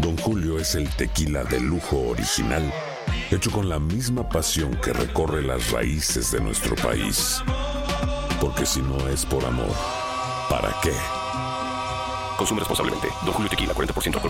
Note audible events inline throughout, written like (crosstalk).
Don Julio es el tequila de lujo original, hecho con la misma pasión que recorre las raíces de nuestro país. Porque si no es por amor, ¿para qué? Consume responsablemente. Don Julio Tequila, 40% alcohol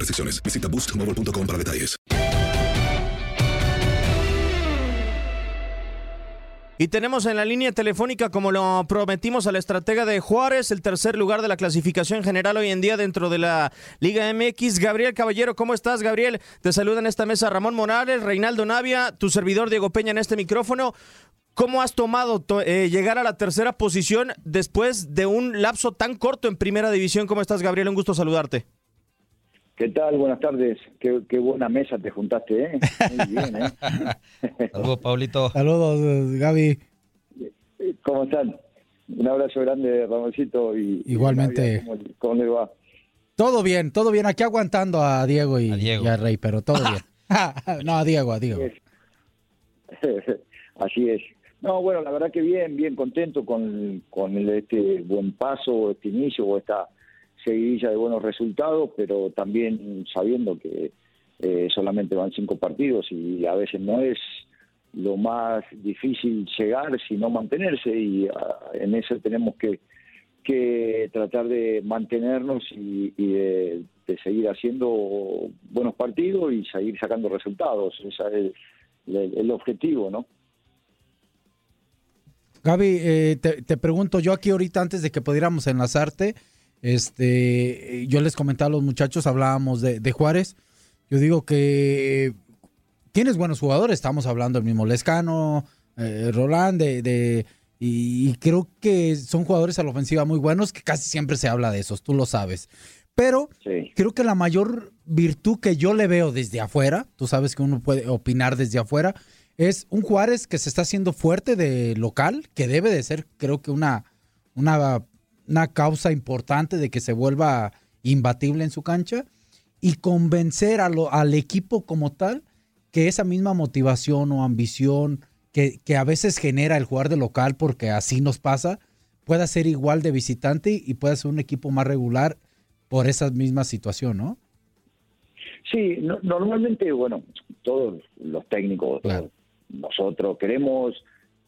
Visita boostmobile.com para detalles. Y tenemos en la línea telefónica, como lo prometimos, a la estratega de Juárez, el tercer lugar de la clasificación general hoy en día dentro de la Liga MX. Gabriel Caballero, ¿cómo estás, Gabriel? Te saluda en esta mesa Ramón Morales, Reinaldo Navia, tu servidor Diego Peña en este micrófono. ¿Cómo has tomado eh, llegar a la tercera posición después de un lapso tan corto en primera división? ¿Cómo estás, Gabriel? Un gusto saludarte. ¿Qué tal? Buenas tardes. Qué, qué buena mesa te juntaste, ¿eh? Muy bien, ¿eh? (laughs) Saludos, Pablito. Saludos, Gaby. ¿Cómo están? Un abrazo grande, Ramoncito. Y, Igualmente. y ¿cómo, ¿Cómo le va? Todo bien, todo bien. Aquí aguantando a Diego y A Diego. y a Rey, pero todo bien. (laughs) (laughs) no, a Diego, a Diego. Así es. No, bueno, la verdad que bien, bien contento con, con el- este buen paso, este inicio o esta seguidilla de buenos resultados, pero también sabiendo que eh, solamente van cinco partidos y a veces no es lo más difícil llegar, sino mantenerse y ah, en eso tenemos que, que tratar de mantenernos y, de, seguir haciendo buenos partidos y seguir sacando resultados. Ese es el, el- el objetivo, ¿no? Gaby, eh, te, te pregunto, yo aquí ahorita antes de que pudiéramos enlazarte, este, yo les comentaba a los muchachos, hablábamos de, de Juárez. Yo digo que tienes buenos jugadores, estamos hablando del mismo Lescano, eh, Roland, de, de- y, y creo que son jugadores a la ofensiva muy buenos, que casi siempre se habla de esos, tú lo sabes. Pero Sí. creo que la mayor virtud que yo le veo desde afuera, tú sabes que uno puede opinar desde afuera, es un Juárez que se está haciendo fuerte de local, que debe de ser, creo que una, una, una causa importante de que se vuelva imbatible en su cancha y convencer a lo- al equipo como tal que esa misma motivación o ambición que, que a veces genera el jugar de local, porque así nos pasa, pueda ser igual de visitante y pueda ser un equipo más regular por esa misma situación, ¿no? Sí, no- normalmente, bueno, todos los técnicos, Claro. nosotros queremos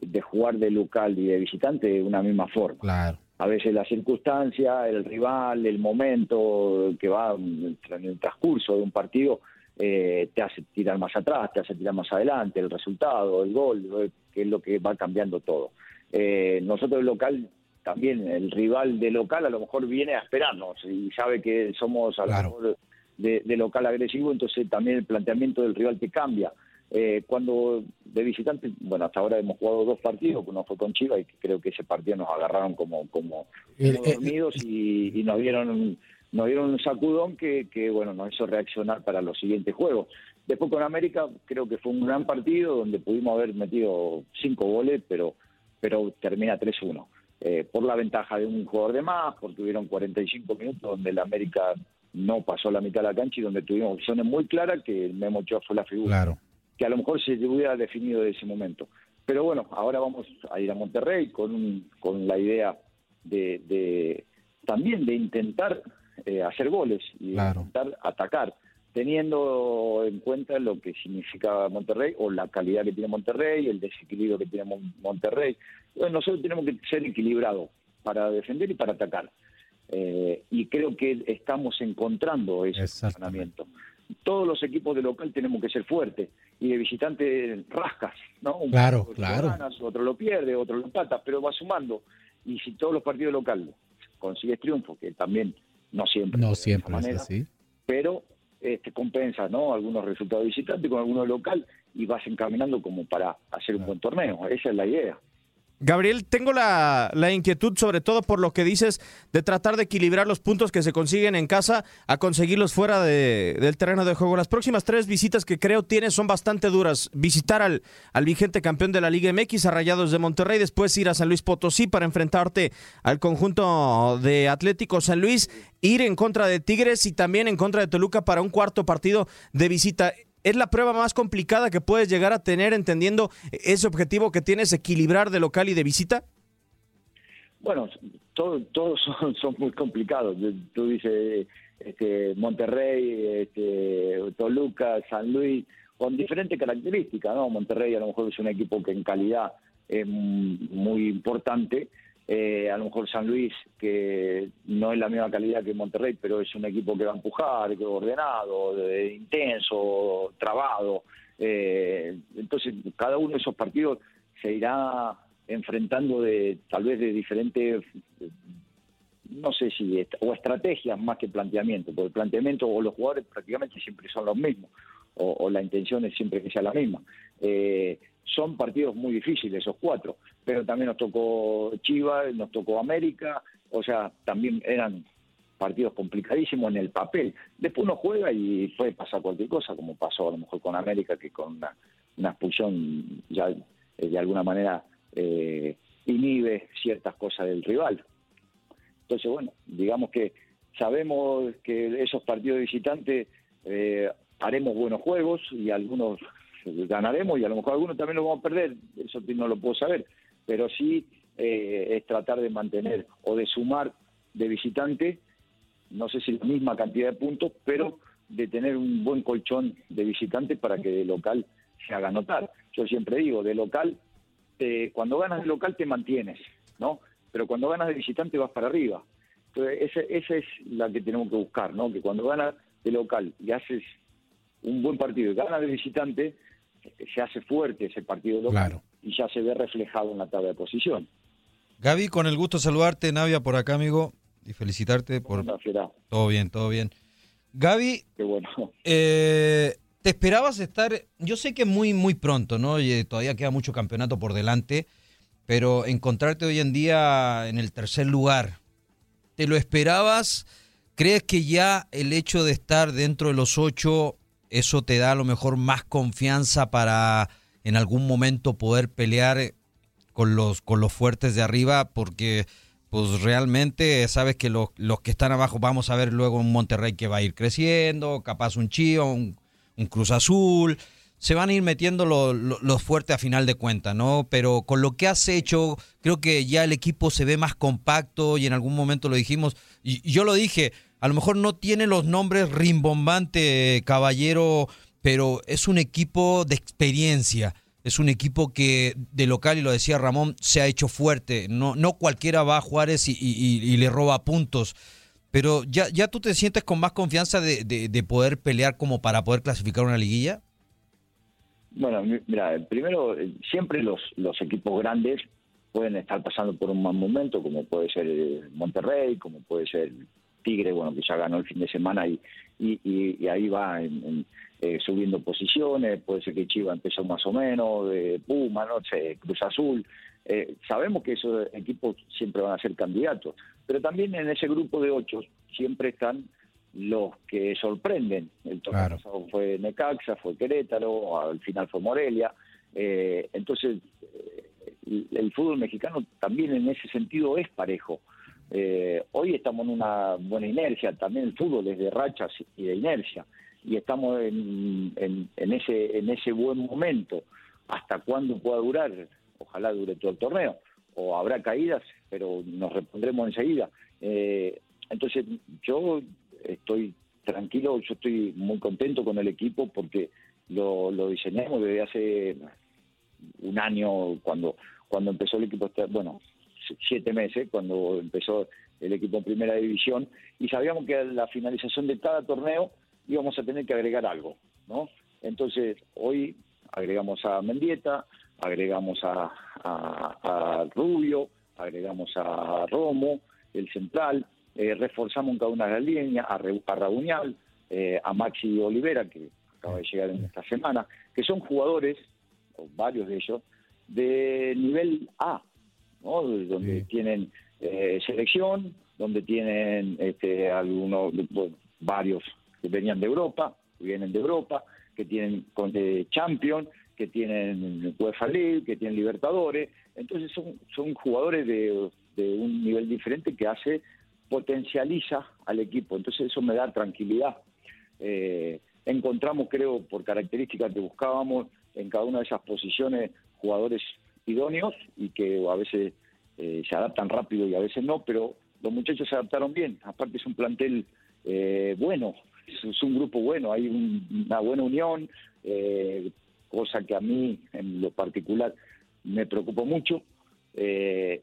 de jugar de local y de visitante de una misma forma. Claro. A veces la circunstancia, el rival, el momento que va en el transcurso de un partido eh, te hace tirar más atrás, te hace tirar más adelante, el resultado, el gol, eh, que es lo que va cambiando todo. Eh, nosotros el local también, el rival de local a lo mejor viene a esperarnos y sabe que somos a lo Claro. mejor de, de local agresivo, entonces también el planteamiento del rival te cambia. Eh, cuando de visitante, bueno, hasta ahora hemos jugado dos partidos, uno fue con Chivas y creo que ese partido nos agarraron como, como, como el- dormidos y, y nos dieron nos dieron un sacudón que, que, bueno nos hizo reaccionar para los siguientes juegos. Después con América creo que fue un gran partido donde pudimos haber metido cinco goles, pero pero termina 3-1. Eh, por la ventaja de un jugador de más, porque hubieron 45 minutos donde el América no pasó la mitad de la cancha y donde tuvimos opciones muy claras que el Memo Ochoa fue la figura. Claro. Que a lo mejor se hubiera definido de ese momento. Pero bueno, ahora vamos a ir a Monterrey con, un- con la idea de, de- también de intentar eh, hacer goles y Claro. intentar atacar, teniendo en cuenta lo que significa Monterrey o la calidad que tiene Monterrey, el desequilibrio que tiene Mon- Monterrey. Bueno, nosotros tenemos que ser equilibrados para defender y para atacar. Eh, y creo que estamos encontrando ese funcionamiento. Todos los equipos de local tenemos que ser fuertes y de visitante rascas, ¿no? Un Claro, claro. ganas, otro lo pierde, otro lo empata, pero va sumando. Y si todos los partidos locales consigues triunfo, que también no siempre No siempre es manera, así. pero este, compensa ¿no? algunos resultados visitantes con algunos local y vas encaminando como para hacer un buen torneo. Esa es la idea. Gabriel, tengo la, la inquietud sobre todo por lo que dices de tratar de equilibrar los puntos que se consiguen en casa a conseguirlos fuera de- del terreno de juego. Las próximas tres visitas que creo tienes son bastante duras. Visitar al, al vigente campeón de la Liga MX, a Rayados de Monterrey, después ir a San Luis Potosí para enfrentarte al conjunto de Atlético San Luis, ir en contra de Tigres y también en contra de Toluca para un cuarto partido de visita. Es la prueba más complicada que puedes llegar a tener entendiendo ese objetivo que tienes, equilibrar de local y de visita. Bueno, todo- todos (laughs) son, son muy complicados. Tú dices este, Monterrey, este, Toluca, San Luis, con diferentes características, ¿no? Monterrey a lo mejor es un equipo que en calidad es muy importante. Eh, a lo mejor San Luis, que no es la misma calidad que Monterrey, pero es un equipo que va a empujar, que ordenado, de- intenso, trabado. Eh, entonces, cada uno de esos partidos se irá enfrentando de tal vez de diferentes no sé si o estrategias más que planteamiento, porque el planteamiento o los jugadores prácticamente siempre son los mismos, o, o la intención es siempre que sea la misma. Eh, son partidos muy difíciles esos cuatro, pero también nos tocó Chivas, nos tocó América, o sea, también eran partidos complicadísimos en el papel. Después uno juega y puede pasar cualquier cosa, como pasó a lo mejor con América, que con una, una expulsión ya eh, de alguna manera eh, inhibe ciertas cosas del rival. Entonces, bueno, digamos que sabemos que esos partidos visitantes eh, haremos buenos juegos y algunos ganaremos y a lo mejor algunos también los vamos a perder, eso no lo puedo saber, pero sí eh, es tratar de mantener o de sumar de visitante, no sé si la misma cantidad de puntos, pero de tener un buen colchón de visitante para que de local se haga notar. Yo siempre digo, de local, cuando ganas de local te mantienes, ¿no? Pero cuando ganas de visitante vas para arriba. Entonces, ese- esa es la que tenemos que buscar, ¿no? Que cuando ganas de local y haces un buen partido y ganas de visitante, eh, se hace fuerte ese partido local Claro. y ya se ve reflejado en la tabla de posición. Gaby, con el gusto de saludarte, Navia por acá, amigo, y felicitarte por todo bien, todo bien. Gaby, qué bueno. eh, ¿te esperabas estar? Yo sé que muy, muy pronto, ¿no? Y eh, todavía queda mucho campeonato por delante, pero encontrarte hoy en día en el tercer lugar, ¿te lo esperabas? ¿Crees que ya el hecho de estar dentro de los ocho, eso te da a lo mejor más confianza para en algún momento poder pelear con los, con los fuertes de arriba? Porque pues realmente sabes que los, los que están abajo, vamos a ver luego un Monterrey que va a ir creciendo, capaz un Chivas, un, un Cruz Azul, se van a ir metiendo lo- lo- los fuertes a final de cuentas, ¿no? Pero con lo que has hecho, creo que ya el equipo se ve más compacto y en algún momento lo dijimos, y yo lo dije, a lo mejor no tiene los nombres rimbombante, caballero, pero es un equipo de experiencia. Es un equipo que de local, y lo decía Ramón, se ha hecho fuerte. No, no cualquiera va a Juárez y, y- le roba puntos. Pero ya, ya tú te sientes con más confianza de, de- de poder pelear como para poder clasificar una liguilla. Bueno, mi- mira, primero, eh, siempre los, los equipos grandes pueden estar pasando por un mal momento, como puede ser eh, Monterrey, como puede ser Tigre, bueno, que ya ganó el fin de semana y, y, y- y ahí va en- en, eh, subiendo posiciones, puede ser que Chivas empezó más o menos, de Puma, no sé, Cruz Azul. Eh, sabemos que esos equipos siempre van a ser candidatos, pero también en ese grupo de ocho siempre están los que sorprenden. El torneo Claro. pasado fue Necaxa, fue Querétaro, al final fue Morelia. Eh, entonces, eh, el, el fútbol mexicano también en ese sentido es parejo. Eh, hoy estamos en una buena inercia, también el fútbol es de rachas y de inercia, y estamos en, en, ese, en ese buen momento. ¿Hasta cuándo pueda durar? Ojalá dure todo el torneo, o habrá caídas, pero nos repondremos enseguida. Eh, entonces, yo estoy tranquilo, yo estoy muy contento con el equipo porque lo, lo diseñamos desde hace un año cuando cuando empezó el equipo, bueno, siete meses, cuando empezó el equipo en primera división, y sabíamos que a la finalización de cada torneo íbamos a tener que agregar algo, ¿no? Entonces, hoy agregamos a Mendieta, agregamos a, Rubio, agregamos a Romo, el central, eh, reforzamos cada una de las líneas, a, a eh, a Maxi Olivera, que acaba de llegar en esta semana, que son jugadores, varios de ellos, de nivel A, donde tienen eh, selección, donde tienen este, algunos, varios que venían de Europa, que vienen de Europa, que tienen con de Champions, que tienen UEFA League, que tienen Libertadores, entonces son, son jugadores de, de un nivel diferente que hace potencializa al equipo, entonces eso me da tranquilidad. Eh, encontramos, creo, por características que buscábamos en cada una de esas posiciones, jugadores idóneos y que a veces eh, se adaptan rápido y a veces no, pero los muchachos se adaptaron bien. Aparte es un plantel eh, bueno, es, un grupo bueno, hay una buena unión, eh, cosa que a mí en lo particular me preocupó mucho.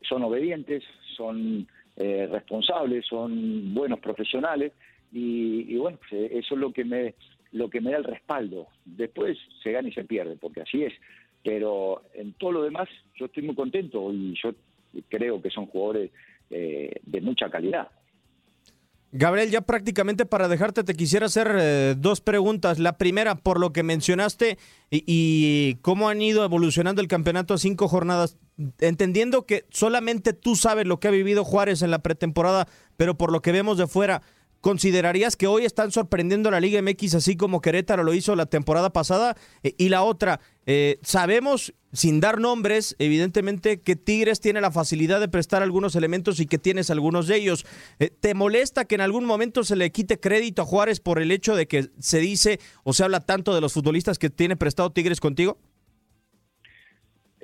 son obedientes, son responsables, son buenos profesionales y, y bueno, eso es lo que me lo que me da el respaldo. Después se gana y se pierde, porque así es. Pero en todo lo demás yo estoy muy contento y yo creo que son jugadores eh, de mucha calidad. Gabriel, ya prácticamente para dejarte te quisiera hacer eh, dos preguntas. La primera, por lo que mencionaste y, y, cómo han ido evolucionando el campeonato a cinco jornadas, entendiendo que solamente tú sabes lo que ha vivido Juárez en la pretemporada, pero por lo que vemos de fuera, ¿Considerarías que hoy están sorprendiendo la Liga MX así como Querétaro lo hizo la temporada pasada? Eh, y la otra, eh, sabemos, sin dar nombres, evidentemente que Tigres tiene la facilidad de prestar algunos elementos y que tienes algunos de ellos. Eh, ¿Te molesta que en algún momento se le quite crédito a Juárez por el hecho de que se dice o se habla tanto de los futbolistas que tiene prestado Tigres contigo?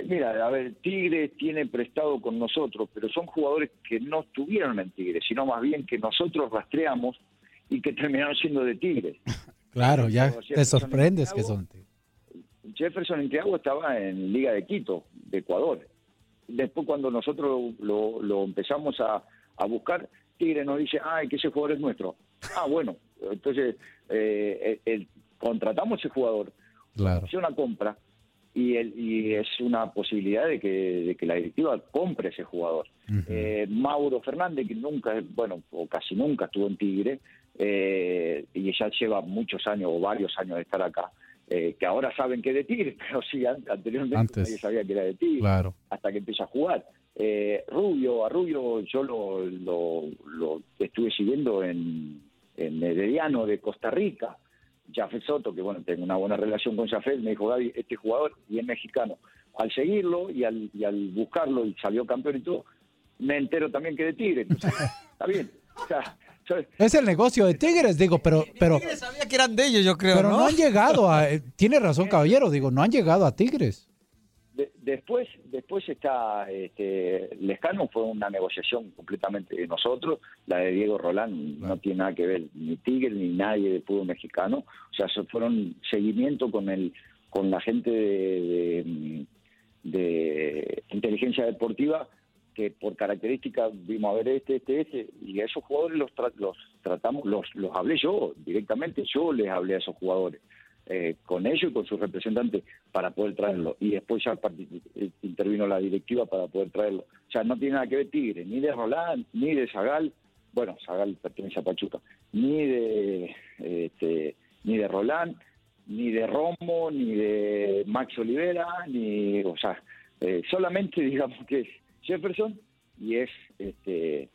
Mira, a ver, Tigre tiene prestado con nosotros, pero son jugadores que no estuvieron en Tigre, sino más bien que nosotros rastreamos y que terminaron siendo de Tigre. (laughs) Claro, ya te sorprendes que son Jefferson Intiago estaba en Liga de Quito, de Ecuador. Después cuando nosotros lo, empezamos a, buscar, Tigre nos dice, ay, que ese jugador es nuestro. Ah, bueno, entonces eh, eh contratamos ese jugador, claro. una compra, y, el, y es una posibilidad de que, de que la directiva compre ese jugador. eh, Mauro Fernández, que nunca, bueno, o casi nunca estuvo en Tigre, eh, y ya lleva muchos años o varios años de estar acá, eh, que ahora saben que es de Tigre, (laughs) pero sí, anteriormente Antes, nadie sabía que era de Tigre, claro. hasta que empieza a jugar. Eh, Rubio, a Rubio yo lo, lo, lo estuve siguiendo en, en Herediano de Costa Rica, Jafet Soto, que bueno, tengo una buena relación con Jafet, me dijo, Gaby, este jugador y es mexicano. Al seguirlo y al, y al buscarlo y salió campeón y todo, me entero también que de Tigre. Entonces, (laughs) está bien. O sea, es el negocio de Tigres, digo, pero... pero Tigres sabía que eran de ellos, yo creo, Pero no, han llegado a... Eh, tiene razón, caballero, digo, no han llegado a Tigres. De, después, después está este, Lescano, fue una negociación completamente de nosotros. La de Diego Rolán no tiene nada que ver, ni Tigre ni nadie del fútbol mexicano. O sea, se fueron seguimiento con el con la gente de, de, inteligencia deportiva que por características vimos a ver este, este, este, y a esos jugadores los, los tratamos, los, los hablé yo directamente, yo les hablé a esos jugadores. Eh, con ellos y con sus representantes para poder traerlo. Y después ya eh, intervino la directiva para poder traerlo. O sea, no tiene nada que ver Tigre, ni de Roland, ni de Zagal, bueno, Zagal pertenece a Pachuca, ni de, este, ni de Roland, ni de Romo, ni de Max Olivera, ni, o sea, eh, solamente (laughs) digamos que es Jefferson y es este,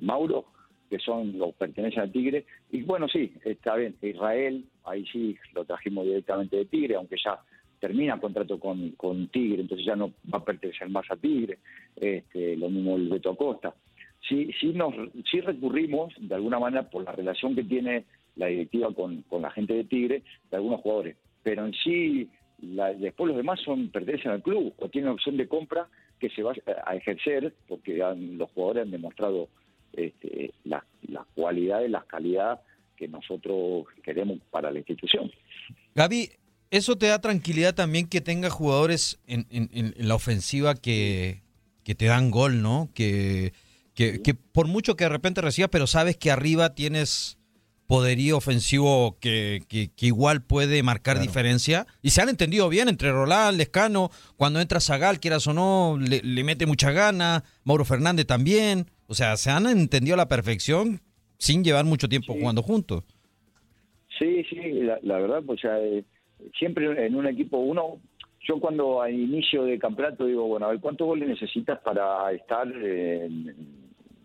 Mauro que son los pertenecen al Tigre. Y bueno, sí, está bien, Israel, ahí sí lo trajimos directamente de Tigre, aunque ya termina contrato con, con Tigre, entonces ya no va a pertenecer más a Tigre, este, lo mismo el Beto Acosta. sí, sí, nos, sí recurrimos, de alguna manera, por la relación que tiene la directiva con, con la gente de Tigre, de algunos jugadores. Pero en sí, después los demás son pertenecen al club o tienen opción de compra que se va a ejercer, porque los jugadores han demostrado este, las las cualidades, las calidades que nosotros queremos para la institución. Gaby, ¿eso te da tranquilidad también que tenga jugadores en, en- en- en la ofensiva que, que te dan gol, ¿no? Que, que, que por mucho que de repente recibas, pero sabes que arriba tienes poderío ofensivo que, que- que igual puede marcar diferencia. Y se han entendido bien entre Roland, Lescano, cuando entra Zagal, quieras o no, le, le mete mucha gana, Mauro Fernández también. O sea, se han entendido a la perfección sin llevar mucho tiempo jugando juntos. Sí, sí, la, la verdad, pues ya, eh, siempre en un equipo uno, yo cuando a inicio de campeonato digo, bueno, a ver, ¿cuántos goles necesitas para estar, en-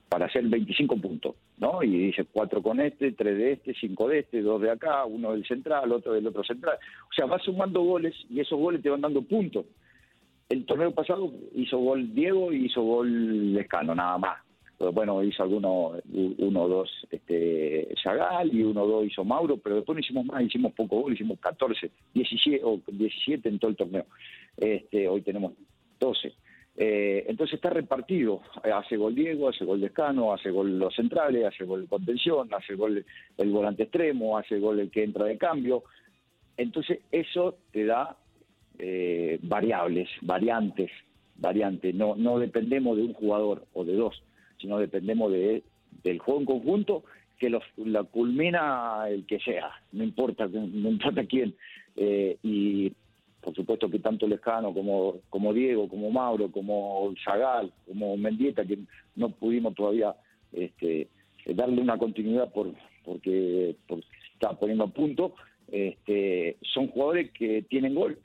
para hacer 25 puntos? ¿no? Y dice cuatro con este, tres de este, cinco de este, dos de acá, uno del central, otro del otro central. O sea, vas sumando goles y esos goles te van dando puntos. El torneo pasado hizo gol Diego y hizo gol Lescano, nada más. Bueno, hizo alguno, uno o dos este, Zagal y uno o dos hizo Mauro, pero después no hicimos más, hicimos poco gol, hicimos 14, 17, o 17 en todo el torneo. Este, hoy tenemos 12. Eh, entonces está repartido. Hace gol Diego, hace gol Descano, hace gol los centrales, hace gol contención, hace gol el volante extremo, hace gol el que entra de cambio. Entonces eso te da eh, variables, variantes, variantes. No, no dependemos de un jugador o de dos, sino dependemos de, del juego en conjunto que los, la culmina el que sea, no importa, no importa quién. Eh, y por supuesto que tanto Lescano como, como Diego, como Mauro, como Zagal, como Mendieta, que no pudimos todavía este, darle una continuidad por, porque, porque se está poniendo a punto, este, son jugadores que tienen gol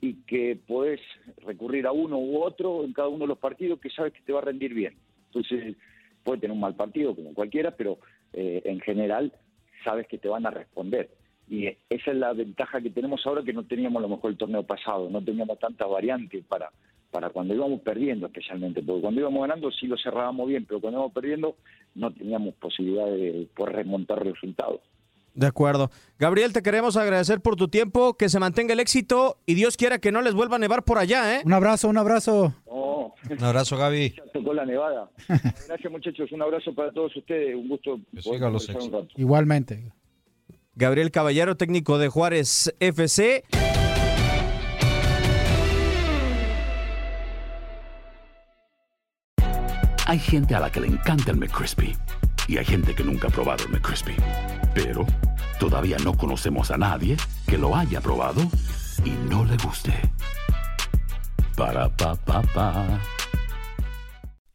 y que podés recurrir a uno u otro en cada uno de los partidos que sabes que te va a rendir bien. Entonces, puede tener un mal partido como cualquiera, pero eh, en general sabes que te van a responder. Y esa es la ventaja que tenemos ahora que no teníamos a lo mejor el torneo pasado, no teníamos tanta variante para, para cuando íbamos perdiendo especialmente, porque cuando íbamos ganando sí lo cerrábamos bien, pero cuando íbamos perdiendo no teníamos posibilidad de poder remontar resultados. De acuerdo. Gabriel, te queremos agradecer por tu tiempo, que se mantenga el éxito y Dios quiera que no les vuelva a nevar por allá, ¿eh? Un abrazo, un abrazo. No, (laughs) Un abrazo, Gaby. ya tocó la nevada. (laughs) Gracias muchachos, un abrazo para todos ustedes, un gusto poder los un rato. Igualmente. Gabriel Caballero, técnico de Juárez FC. Hay gente a la que le encanta el McCrispy y hay gente que nunca ha probado el McCrispy. Pero todavía no conocemos a nadie que lo haya probado y no le guste. Ba-da-ba-ba-ba.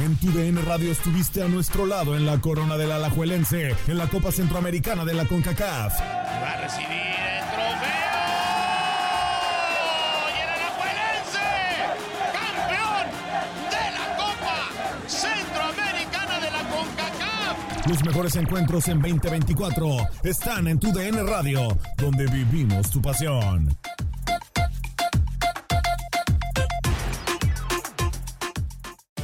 En tu DN Radio estuviste a nuestro lado en la corona del Alajuelense, en la Copa Centroamericana de la CONCACAF. Va a recibir el trofeo. Y el Alajuelense, campeón de la Copa Centroamericana de la CONCACAF. Los mejores encuentros en 2024 están en tu DN Radio, donde vivimos tu pasión.